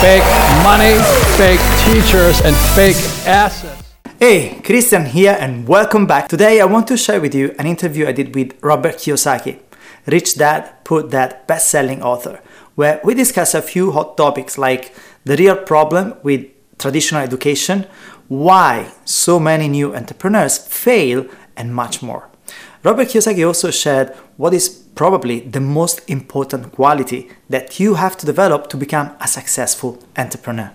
fake money, fake teachers, and fake assets. Hey, Christian here, and welcome back. Today, I want to share with you an interview I did with Robert Kiyosaki, Rich Dad, Poor Dad best selling author, where we discuss a few hot topics like the real problem with traditional education, why so many new entrepreneurs fail, and much more. Robert Kiyosaki also shared what is probably the most important quality that you have to develop to become a successful entrepreneur.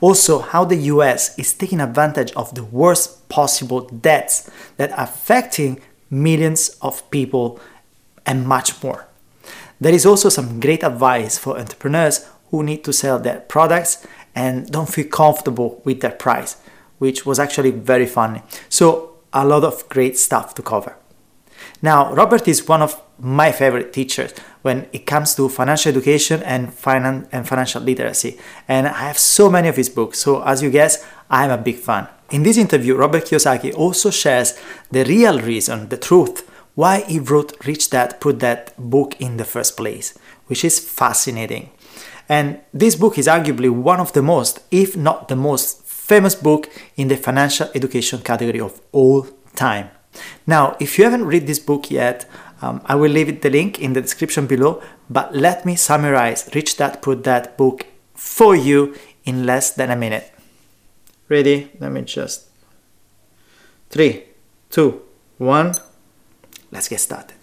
Also, how the US is taking advantage of the worst possible debts that are affecting millions of people and much more. There is also some great advice for entrepreneurs who need to sell their products and don't feel comfortable with their price, which was actually very funny. So, a lot of great stuff to cover. Now, Robert is one of my favorite teachers when it comes to financial education and, finan- and financial literacy, and I have so many of his books, so as you guess, I am a big fan. In this interview, Robert Kiyosaki also shares the real reason, the truth, why he wrote Rich Dad Poor Dad book in the first place, which is fascinating. And this book is arguably one of the most, if not the most, famous book in the financial education category of all time. Now, if you haven't read this book yet, um, I will leave it the link in the description below, but let me summarize Rich Dad Poor Dad book for you in less than a minute. Ready? Let me just. Three, two, one. Let's get started.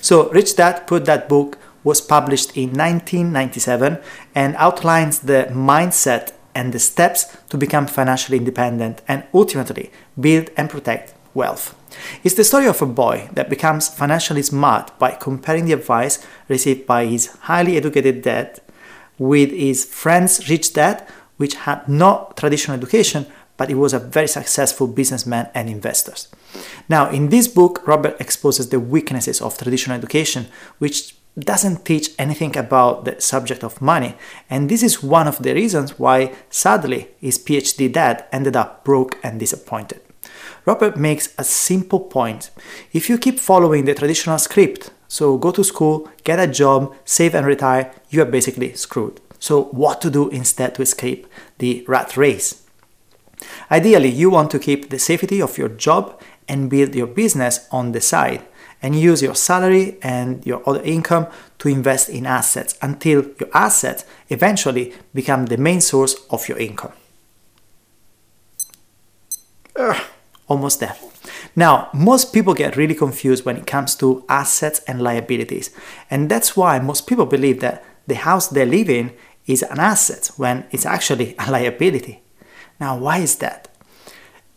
So, Rich Dad Poor Dad book was published in 1997 and outlines the mindset and the steps to become financially independent and ultimately build and protect wealth. It's the story of a boy that becomes financially smart by comparing the advice received by his highly educated dad with his friend's rich dad, which had no traditional education, but he was a very successful businessman and investor. Now, in this book, Robert exposes the weaknesses of traditional education, which doesn't teach anything about the subject of money, and this is one of the reasons why, sadly, his PhD dad ended up broke and disappointed. Robert makes a simple point. If you keep following the traditional script, so go to school, get a job, save and retire, you are basically screwed. So, what to do instead to escape the rat race? Ideally, you want to keep the safety of your job and build your business on the side and use your salary and your other income to invest in assets until your assets eventually become the main source of your income. Ugh almost there. Now, most people get really confused when it comes to assets and liabilities, and that's why most people believe that the house they live in is an asset when it's actually a liability. Now, why is that?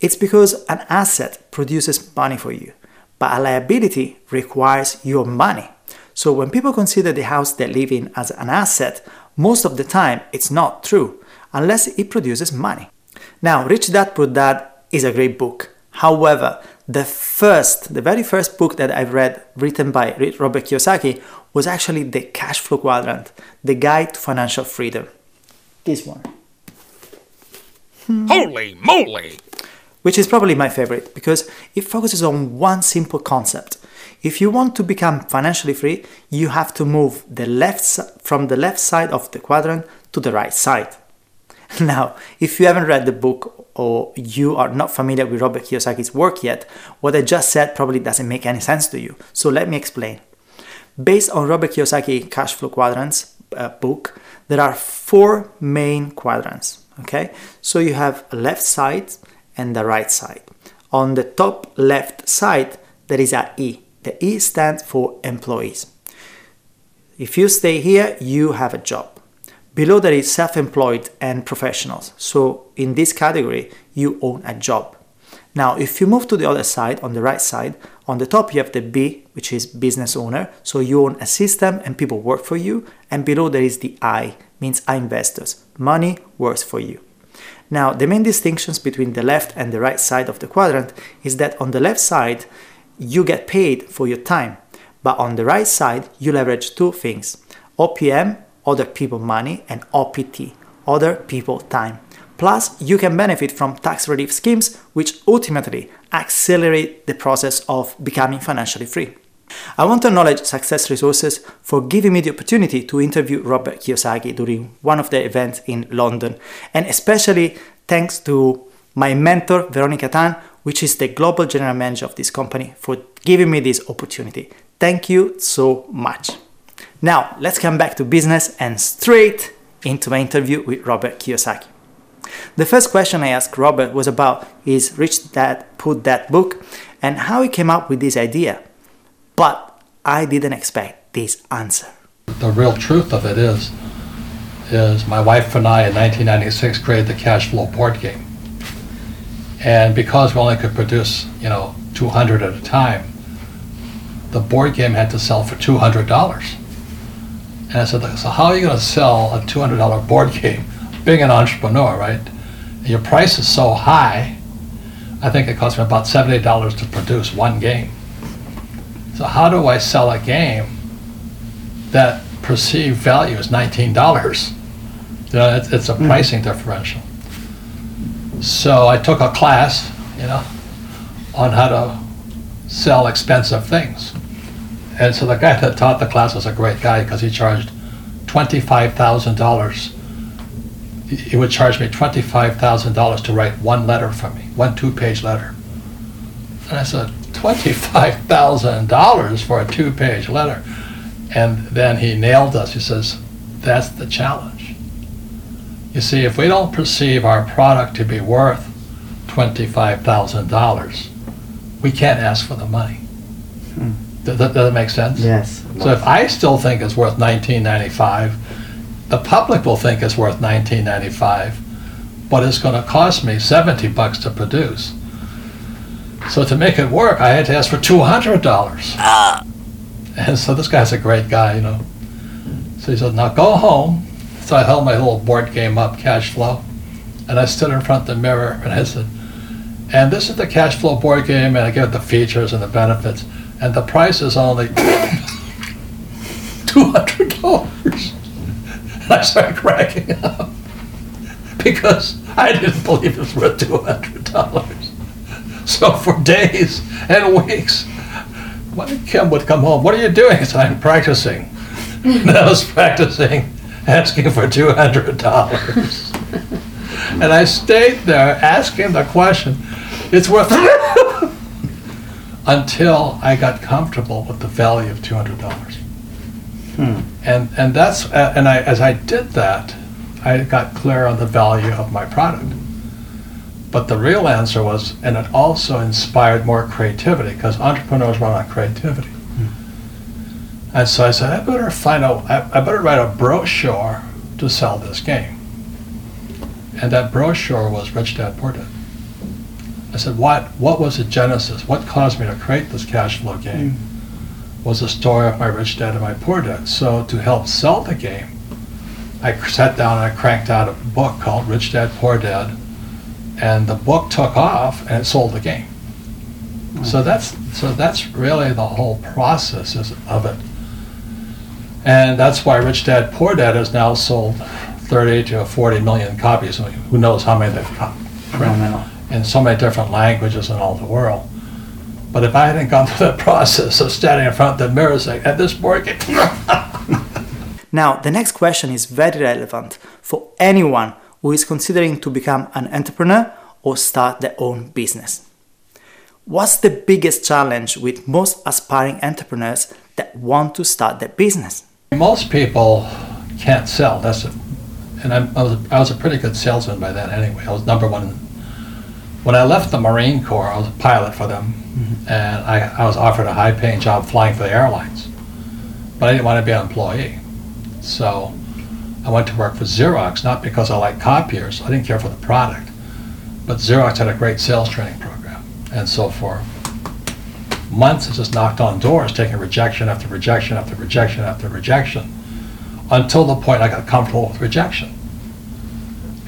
It's because an asset produces money for you, but a liability requires your money. So when people consider the house they live in as an asset, most of the time it's not true unless it produces money. Now, Rich Dad Poor Dad is a great book However, the first, the very first book that I've read written by Robert Kiyosaki was actually The Cash Flow Quadrant, The Guide to Financial Freedom. This one. Hmm. Holy moly! Which is probably my favorite because it focuses on one simple concept. If you want to become financially free, you have to move the left from the left side of the quadrant to the right side. Now, if you haven't read the book or you are not familiar with Robert Kiyosaki's work yet, what I just said probably doesn't make any sense to you. So let me explain. Based on Robert Kiyosaki Cash Flow Quadrants uh, book, there are four main quadrants. Okay, so you have a left side and the right side. On the top left side, there is a E. The E stands for employees. If you stay here, you have a job. Below that is self-employed and professionals. So in this category, you own a job. Now, if you move to the other side, on the right side, on the top you have the B, which is business owner. So you own a system and people work for you. And below there is the I, means I investors. Money works for you. Now, the main distinctions between the left and the right side of the quadrant is that on the left side, you get paid for your time. But on the right side, you leverage two things OPM other people money, and OPT, other people time. Plus, you can benefit from tax relief schemes, which ultimately accelerate the process of becoming financially free. I want to acknowledge Success Resources for giving me the opportunity to interview Robert Kiyosaki during one of the events in London, and especially thanks to my mentor Veronica Tan, which is the global general manager of this company, for giving me this opportunity. Thank you so much. Now, let's come back to business and straight into my interview with Robert Kiyosaki. The first question I asked Robert was about his Rich Dad Poor Dad book and how he came up with this idea. But I didn't expect this answer. The real truth of it is, is my wife and I in 1996 created the cash flow board game. And because we only could produce, you know, 200 at a time, the board game had to sell for $200. And I said, so how are you going to sell a $200 board game? Being an entrepreneur, right? Your price is so high, I think it cost me about $70 to produce one game. So how do I sell a game that perceived value is $19? You know, it's, it's a mm-hmm. pricing differential. So I took a class, you know, on how to sell expensive things. And so the guy that taught the class was a great guy because he charged $25,000. He- He would charge me $25,000 to write one letter for me, one two-page letter. And I said, $25,000 for a two-page letter? And then he nailed us. He says, that's the challenge. You see, if we don't perceive our product to be worth $25,000, we can't ask for the money. Does that, does that make sense? Yes. So if I still think it's worth 1995, the public will think it's worth 1995, but it's going to cost me 70 bucks to produce. So to make it work, I had to ask for $200. Ah. And so this guy's a great guy, you know. So he said, "Now go home." So I held my little board game up, cash flow, and I stood in front of the mirror and I said, "And this is the cash flow board game, and I give it the features and the benefits, and the price is only two hundred dollars." And I started cracking up because I didn't believe it was worth two hundred dollars. So for days and weeks, when Kim would come home, "What are you doing?" I said, "I'm practicing." And I was practicing asking for two hundred dollars. And I stayed there asking the question, it's worth until I got comfortable with the value of two hundred dollars. And and that's uh, and I as I did that, I got clear on the value of my product. But the real answer was, and it also inspired more creativity because entrepreneurs run on creativity. And so I said, I better find out, I, I better write a brochure to sell this game. And that brochure was Rich Dad Poor Dad. I said, what, what was the genesis? What caused me to create this cash flow game? Was the story of my rich dad and my poor dad. So to help sell the game, I sat down and I cranked out a book called Rich Dad Poor Dad, and the book took off and it sold the game. So that's so that's really the whole process of it. And that's why Rich Dad Poor Dad has now sold 30 to 40 million copies. Who knows how many they've got Phenomenal. In so many different languages in all the world. But if I hadn't gone through the process of standing in front of the mirror saying, at this board game, Now, the next question is very relevant for anyone who is considering to become an entrepreneur or start their own business. What's the biggest challenge with most aspiring entrepreneurs that want to start their business? most people can't sell. That's it. And I'm, I, was, I was a pretty good salesman by then anyway. I was number one. When I left the Marine Corps, I was a pilot for them, mm-hmm. and I, I was offered a high paying job flying for the airlines. But I didn't want to be an employee. So I went to work for Xerox, not because I liked copiers, I didn't care for the product. But Xerox had a great sales training program. And so for months, I just knocked on doors, taking rejection after rejection after rejection after rejection, until the point I got comfortable with rejection.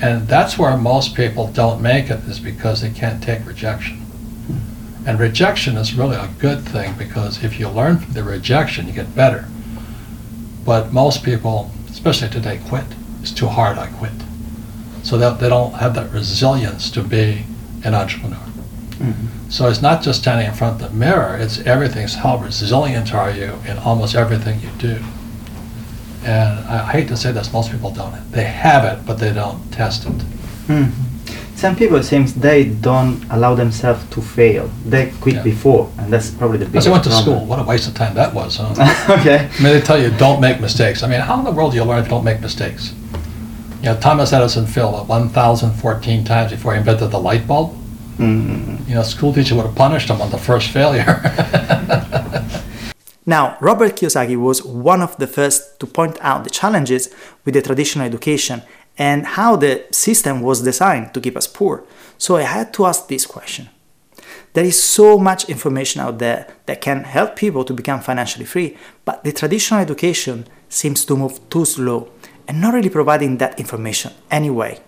And that's where most people don't make it, is because they can't take rejection. And rejection is really a good thing, because if you learn from the rejection, you get better. But most people, especially today, quit. It's too hard, I quit. So that they don't have that resilience to be an entrepreneur. Mm-hmm. So it's not just standing in front of the mirror, it's everything's how resilient are you in almost everything you do. And I hate to say this, most people don't. They have it, but they don't test it. Mhm. Some people seems they don't allow themselves to fail. They quit Yeah. before, and that's probably the Because biggest I went to problem. school, what a waste of time that was, huh? okay. I mean, they tell you don't make mistakes. I mean, how in the world do you learn if you don't make mistakes? You know, Thomas Edison failed 1,014 times before he invented the light bulb. Mm. You know, school teacher would have punished him on the first failure. Now, Robert Kiyosaki was one of the first to point out the challenges with the traditional education and how the system was designed to keep us poor. So I had to ask this question. There is so much information out there that can help people to become financially free, but the traditional education seems to move too slow and not really providing that information anyway.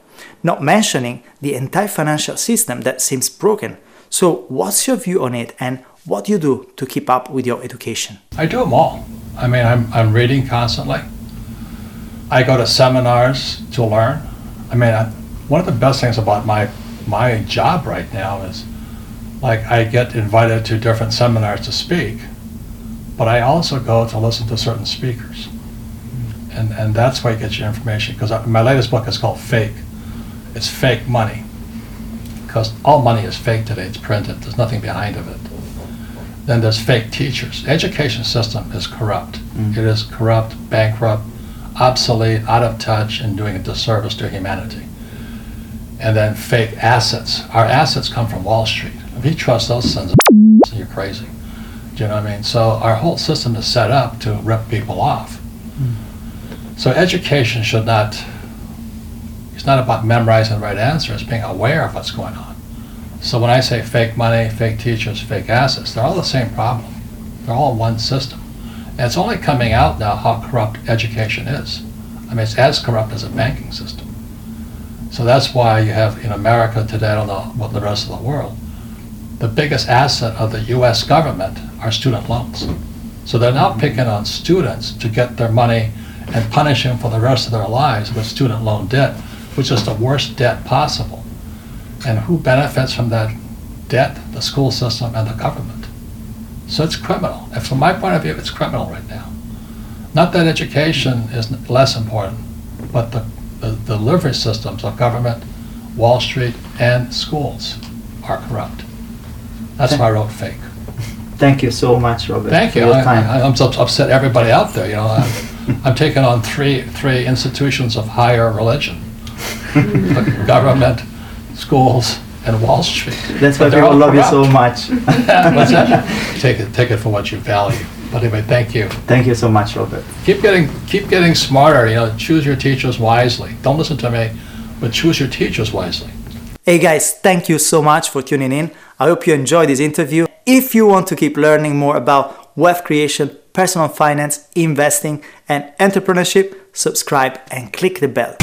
Not mentioning the entire financial system that seems broken. So, what's your view on it and what do you do to keep up with your education? I do them all. I mean, I'm, I'm reading constantly. I go to seminars to learn. I mean, I, one of the best things about my my job right now is like I get invited to different seminars to speak, but I also go to listen to certain speakers. And, and that's where you get your information because my latest book is called Fake. It's fake money because all money is fake today. It's printed. There's nothing behind of it then there's fake teachers. Education system is corrupt. Mm. It is corrupt, bankrupt, obsolete, out of touch, and doing a disservice to humanity. And then fake assets. Our assets come from Wall Street. If you trust those sons of you're crazy. Do you know what I mean? So our whole system is set up to rip people off. So education should not, it's not about memorizing the right answer, it's being aware of what's going on. So when I say fake money, fake teachers, fake assets, they're all the same problem. They're all one system. And it's only coming out now how corrupt education is. I mean, it's as corrupt as a banking system. So that's why you have in America today, I don't know the rest of the world, the biggest asset of the US government are student loans. So they're now picking on students to get their money and punish them for the rest of their lives with student loan debt, which is the worst debt possible. And who benefits from that debt? The school system and the government. So it's criminal. And from my point of view, it's criminal right now. Not that education is less important, but the, the delivery systems of government, Wall Street, and schools are corrupt. That's why I wrote fake. Thank you so much, Robert. Thank you. I, time. I, I'm so upset everybody out there. You know, I'm, I'm taking on three three institutions of higher religion: the government, schools, and Wall Street. That's why But they're people all love you so corrupt. much. What's that? Take it take it for what you value. But anyway, thank you. Thank you so much, Robert. Keep getting keep getting smarter. You know, choose your teachers wisely. Don't listen to me, but choose your teachers wisely. Hey guys, thank you so much for tuning in. I hope you enjoyed this interview. If you want to keep learning more about wealth creation, personal finance, investing, and entrepreneurship, subscribe and click the bell.